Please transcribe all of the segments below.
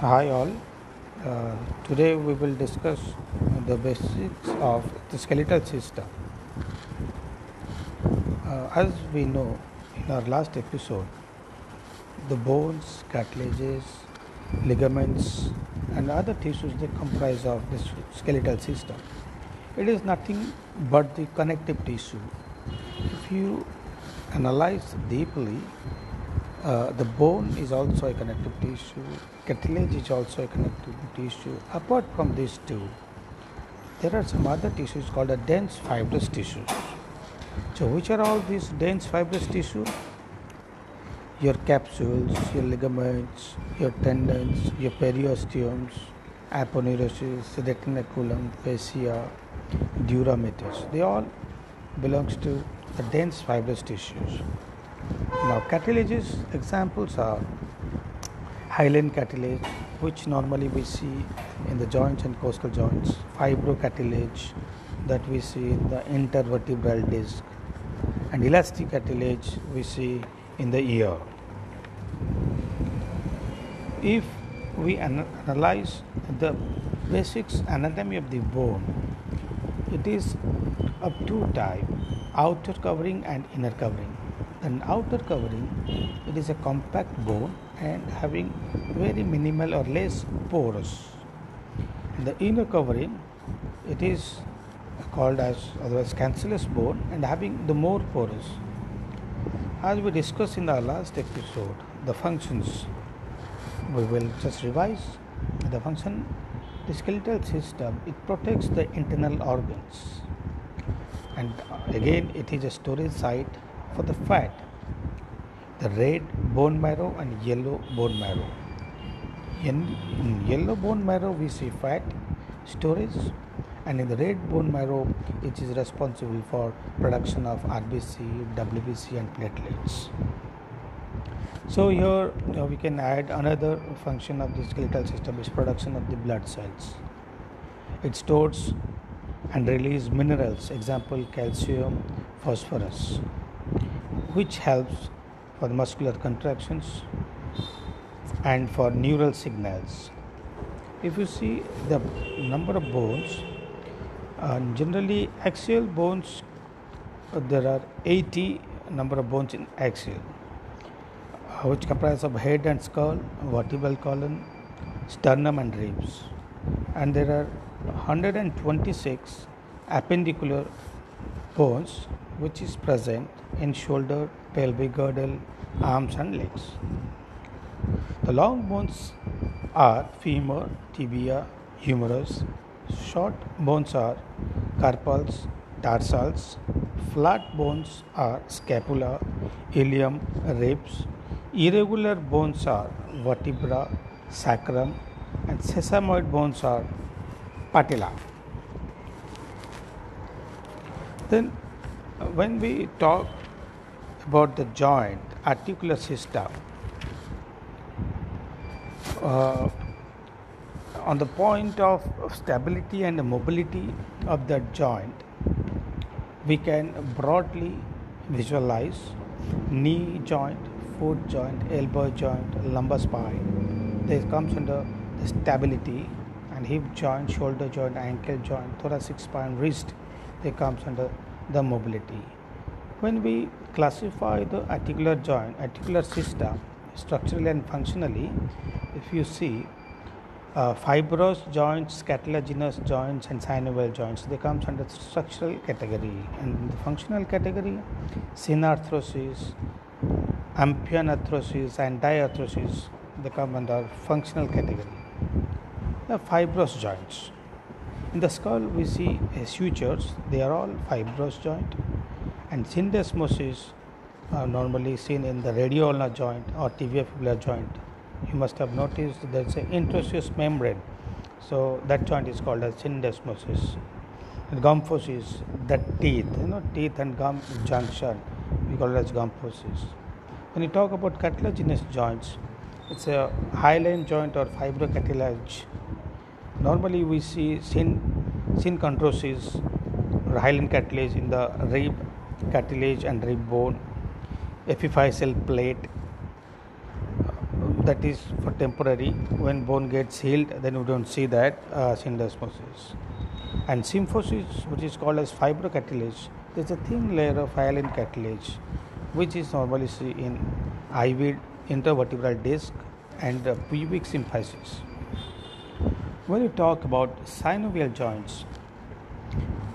Hi all. Uh, today we will discuss the basics of the skeletal system. Uh, as we know in our last episode, the bones, cartilages, ligaments, and other tissues they comprise of this skeletal system. It is nothing but the connective tissue. If you analyze deeply, uh, the bone is also a connective tissue, cartilage is also a connective tissue. Apart from these two, there are some other tissues called a dense fibrous tissues. So, which are all these dense fibrous tissue? Your capsules, your ligaments, your tendons, your periosteums, aponeurosis, retinaculum, fascia, dura mater. They all belongs to the dense fibrous tissues. Now, cartilages examples are hyaline cartilage, which normally we see in the joints and costal joints, fibrocartilage that we see in the intervertebral disc, and elastic cartilage we see in the ear. If we analyze the basics anatomy of the bone, it is of two types outer covering and inner covering an outer covering it is a compact bone and having very minimal or less porous. The inner covering it is called as otherwise cancellous bone and having the more porous. As we discussed in our last episode the functions we will just revise the function. The skeletal system it protects the internal organs. And again it is a storage site for the fat. The red bone marrow and yellow bone marrow. In, in yellow bone marrow we see fat storage and in the red bone marrow it is responsible for production of rbc wbc and platelets. So here we can add another function of the skeletal system is production of the blood cells. It stores and release minerals example calcium phosphorus which helps for muscular contractions and for neural signals. If you see the number of bones, uh, generally axial bones, uh, there are 80 number of bones in axial, uh, which comprise of head and skull, vertebral column, sternum and ribs, and there are 126 appendicular bones which is present in shoulder, pelvic girdle, arms and legs. The long bones are femur, tibia, humerus. Short bones are carpals, tarsals. Flat bones are scapula, ilium, ribs. Irregular bones are vertebra, sacrum, and sesamoid bones are patella. Then when we talk about the joint articular system uh, on the point of stability and mobility of the joint we can broadly visualize knee joint foot joint elbow joint lumbar spine. This comes under the stability and hip joint shoulder joint ankle joint thoracic spine wrist they comes under the mobility. When we classify the articular joint, articular system structurally and functionally, if you see uh, fibrous joints, cartilaginous joints, and synovial joints, they comes under structural category. And the functional category, synarthrosis, amphiarthrosis, and diarthrosis, they come under functional category. The fibrous joints in the skull, we see sutures, they are all fibrous joint, and syndesmosis are normally seen in the radioulnar joint or tibiofibular joint. You must have noticed there's an interosseous membrane, so that joint is called as syndesmosis. And gomphosis, that teeth, you know, teeth and gum junction, we call it as gomphosis. When you talk about cartilaginous joints, it's a hyaline joint or fibrocartilage Normally, we see syn, synchondrosis or hyaline cartilage in the rib cartilage and rib bone, epiphyseal plate. that is for temporary. When bone gets healed, then we don't see that uh, syndesmosis. And symphysis, which is called as fibrocartilage, there's a thin layer of hyaline cartilage, which is normally seen in IV intervertebral disc and uh, pubic symphysis. When you talk about synovial joints,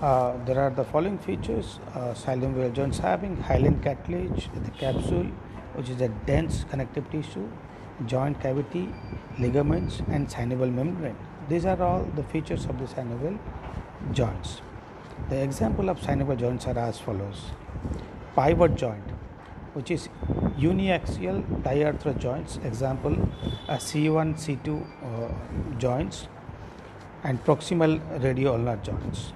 uh, there are the following features uh, synovial joints having hyaline cartilage, the capsule, which is a dense connective tissue, joint cavity, ligaments, and synovial membrane. These are all the features of the synovial joints. The example of synovial joints are as follows pivot joint, which is uniaxial diarthro joints, example a C1, C2 uh, joints, and proximal radio-ulnar joints.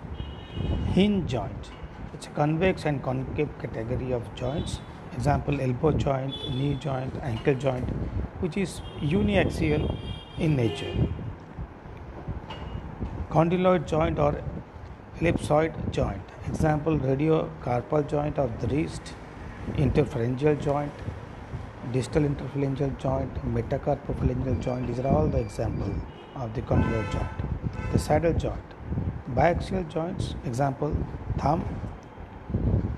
Hinge joint, it's a convex and concave category of joints, example elbow joint, knee joint, ankle joint, which is uniaxial in nature. Condyloid joint or ellipsoid joint, example radiocarpal joint of the wrist, interphalangeal joint, distal interphalangeal joint, metacarpophalangeal joint. These are all the examples of the condyloid joint. The saddle joint, biaxial joints, example thumb,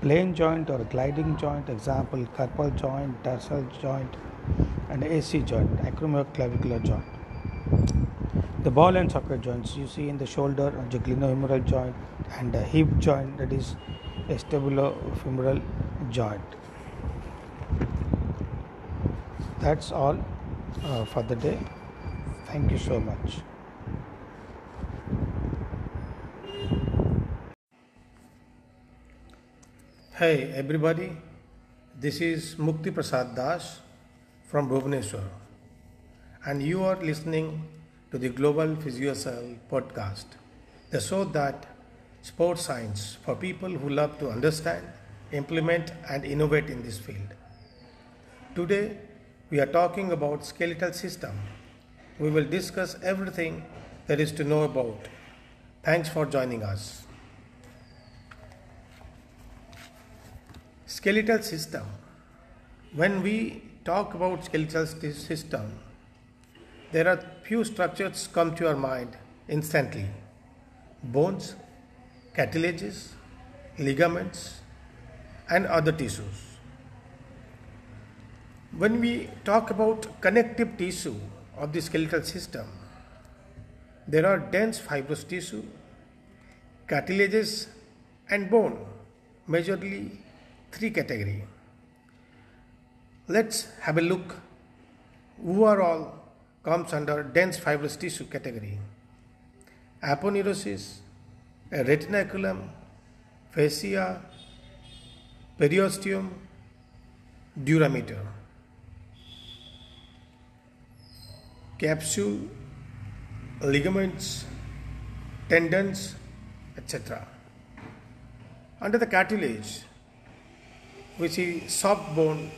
plane joint or gliding joint, example carpal joint, tarsal joint, and AC joint, acromioclavicular joint. The ball and socket joints you see in the shoulder, the glenohumeral joint, and the hip joint, that is acetabulo-femoral joint. That's all uh, for the day. Thank you so much. Hey everybody, this is Mukti Prasad Das from Bhubaneswar, and you are listening to the Global PhysioCell podcast, the show that sports science for people who love to understand, implement, and innovate in this field. Today, we are talking about skeletal system. We will discuss everything there is to know about. Thanks for joining us. Skeletal system. When we talk about skeletal system, there are few structures come to your mind instantly. Bones, cartilages, ligaments, and other tissues. When we talk about connective tissue of the skeletal system, there are dense fibrous tissue, cartilages, and bone, majorly three category. Let's have a look who are all comes under dense fibrous tissue category. Aponeurosis, retinaculum, fascia, periosteum, dura mater. Capsule, ligaments, tendons, etc. Under the cartilage, we see soft bone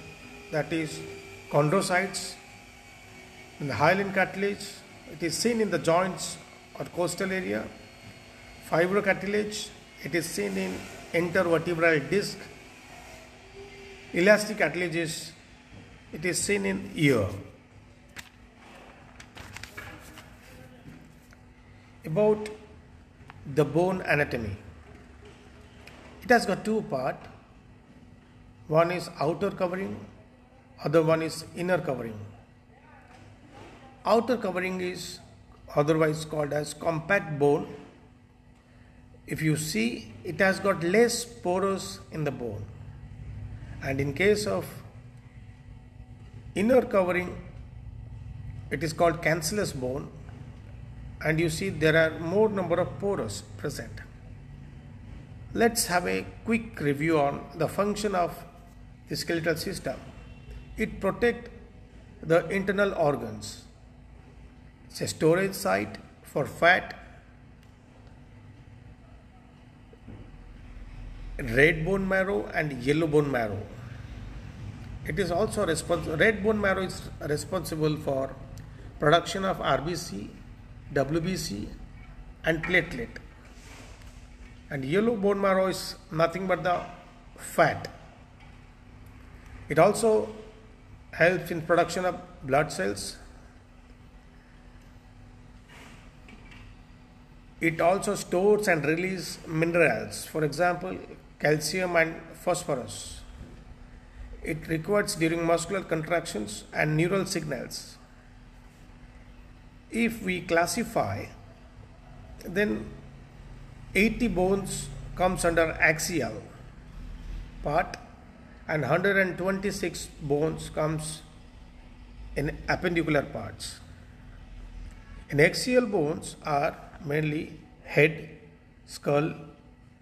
that is chondrocytes. In the hyaline cartilage, it is seen in the joints or costal area. Fibrocartilage, it is seen in intervertebral disc. Elastic cartilages, it is seen in ear. About the bone anatomy. It has got two parts. One is outer covering, other one is inner covering. Outer covering is otherwise called as compact bone. If you see, it has got less porous in the bone. And in case of inner covering, it is called cancellous bone. And you see there are more number of pores present. Let's have a quick review on the function of skeletal system. It protects the internal organs. It's a storage site for fat, red bone marrow and yellow bone marrow. It is also responsible, red bone marrow is responsible for production of RBC, WBC and platelet. And yellow bone marrow is nothing but the fat. It also helps in production of blood cells. It also stores and releases minerals, for example, calcium and phosphorus. It records during muscular contractions and neural signals. If we classify, then 80 bones comes under axial part and 126 bones comes in appendicular parts. In axial bones are mainly head, skull,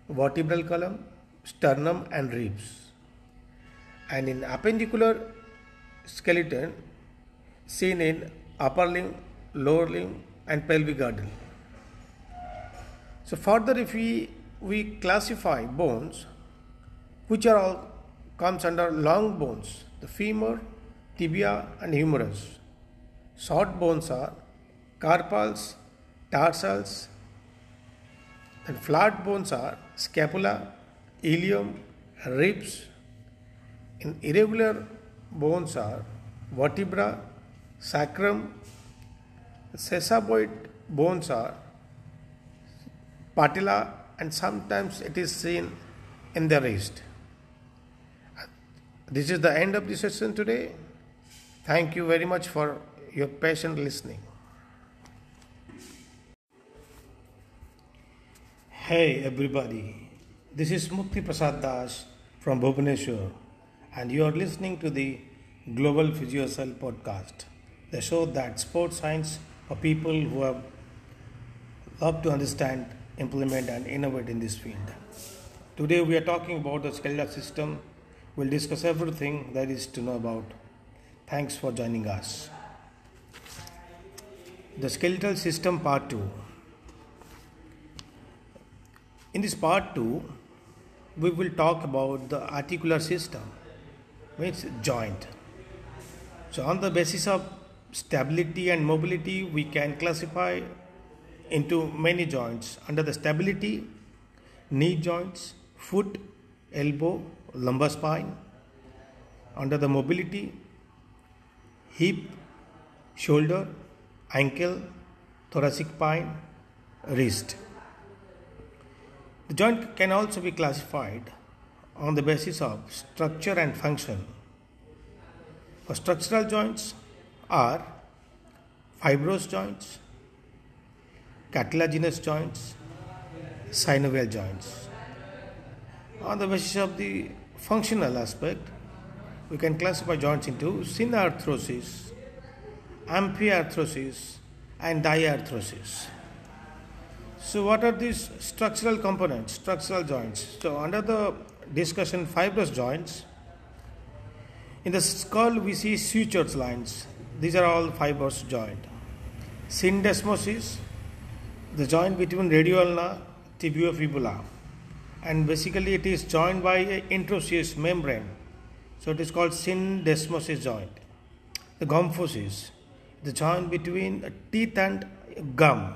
vertebral column, sternum and ribs. And in appendicular skeleton seen in upper limb, lower limb and pelvic girdle. So further if we, we classify bones which are all comes under long bones, the femur, tibia and humerus. Short bones are carpals, tarsals, and flat bones are scapula, ilium, ribs. In irregular bones are vertebra, sacrum, sesamoid bones are patella and sometimes it is seen in the wrist. This is the end of the session today. Thank you very much for your patient listening. Hey everybody, this is Mukti Prasad Das from Bhubaneswar, and you are listening to the Global PhysioCell podcast, the show that sports science for people who have love to understand, implement, and innovate in this field. Today we are talking about the skeletal system. We'll discuss everything there is to know about. Thanks for joining us. The skeletal system part 2. In this part 2, we will talk about the articular system, means joint. So, on the basis of stability and mobility, we can classify into many joints. Under the stability, knee joints, foot, elbow, lumbar spine. Under the mobility, hip, shoulder, ankle, thoracic spine, wrist. The joint can also be classified on the basis of structure and function. For structural joints are fibrous joints, cartilaginous joints, synovial joints. On the basis of the functional aspect, we can classify joints into synarthrosis, amphiarthrosis, and diarthrosis. So, what are these structural components, structural joints? So, under the discussion fibrous joints, in the skull we see sutures lines. These are all fibrous joint. Syndesmosis, the joint between radioulna, tibiofibula, and basically it is joined by an interosseous membrane. So it is called syndesmosis joint. The gomphosis, the joint between teeth and gum.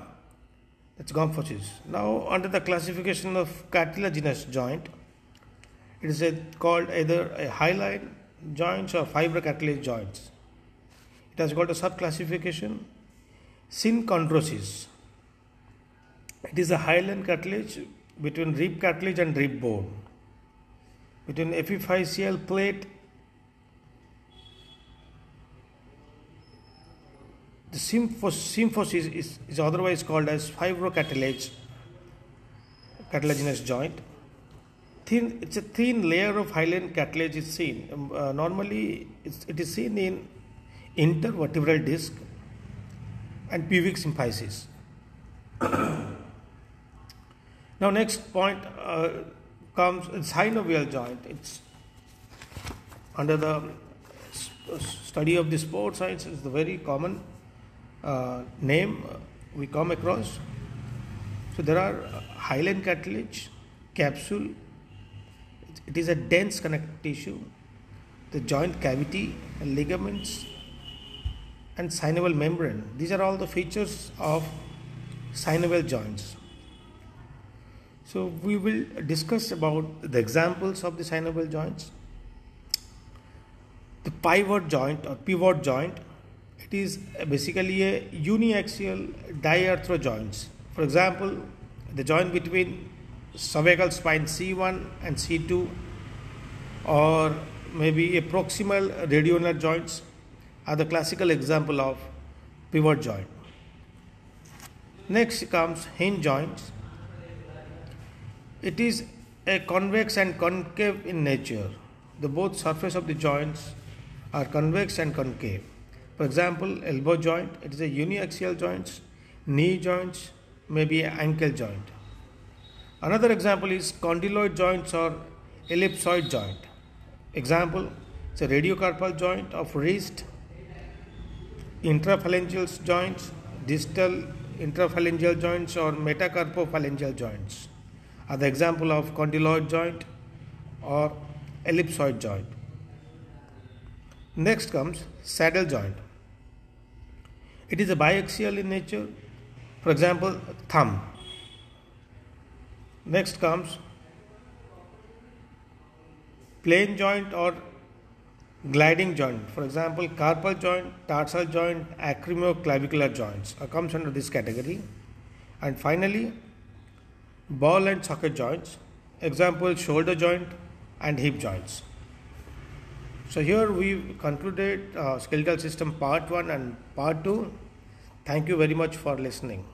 That's gomphosis. Now under the classification of cartilaginous joint, it is a, called either a hyaline joints or fibrocartilage joints. It has got a subclassification synchondrosis. It is a hyaline cartilage between rib cartilage and rib bone, between epiphyseal plate. The symphysis is, is otherwise called as fibrocartilage, cartilaginous joint. Thin, it's a thin layer of hyaline cartilage is seen. Um, uh, normally, it is seen in intervertebral disc and pubic symphysis. now, next point uh, comes synovial joint. It's under the study of the sports science is the very common uh, name we come across. So there are hyaline cartilage, capsule. It is a dense connective tissue. The joint cavity, and ligaments, and synovial membrane. These are all the features of synovial joints. So we will discuss about the examples of the synovial joints. the pivot joint or pivot joint it is basically a uniaxial diarthro joints for example the joint between cervical spine c1 and c2 or maybe a proximal radioulnar joints are the classical example of pivot joint. Next comes hinge joints it is a convex and concave in nature the both surface of the joints are convex and concave. For example, elbow joint, it is a uniaxial joint, knee joints, maybe an ankle joint. Another example is condyloid joints or ellipsoid joint. Example, it's a radiocarpal joint of wrist, intraphalangeal joints, distal intraphalangeal joints or metacarpophalangeal joints are the example of condyloid joint or ellipsoid joint. Next comes saddle joint. It is a biaxial in nature. For example, thumb. Next comes plane joint or gliding joint. For example, carpal joint, tarsal joint, acromioclavicular joints comes under this category. And finally, ball and socket joints. Example, shoulder joint, and hip joints. So here we concluded uh, skeletal system part 1 and part 2. Thank you very much for listening.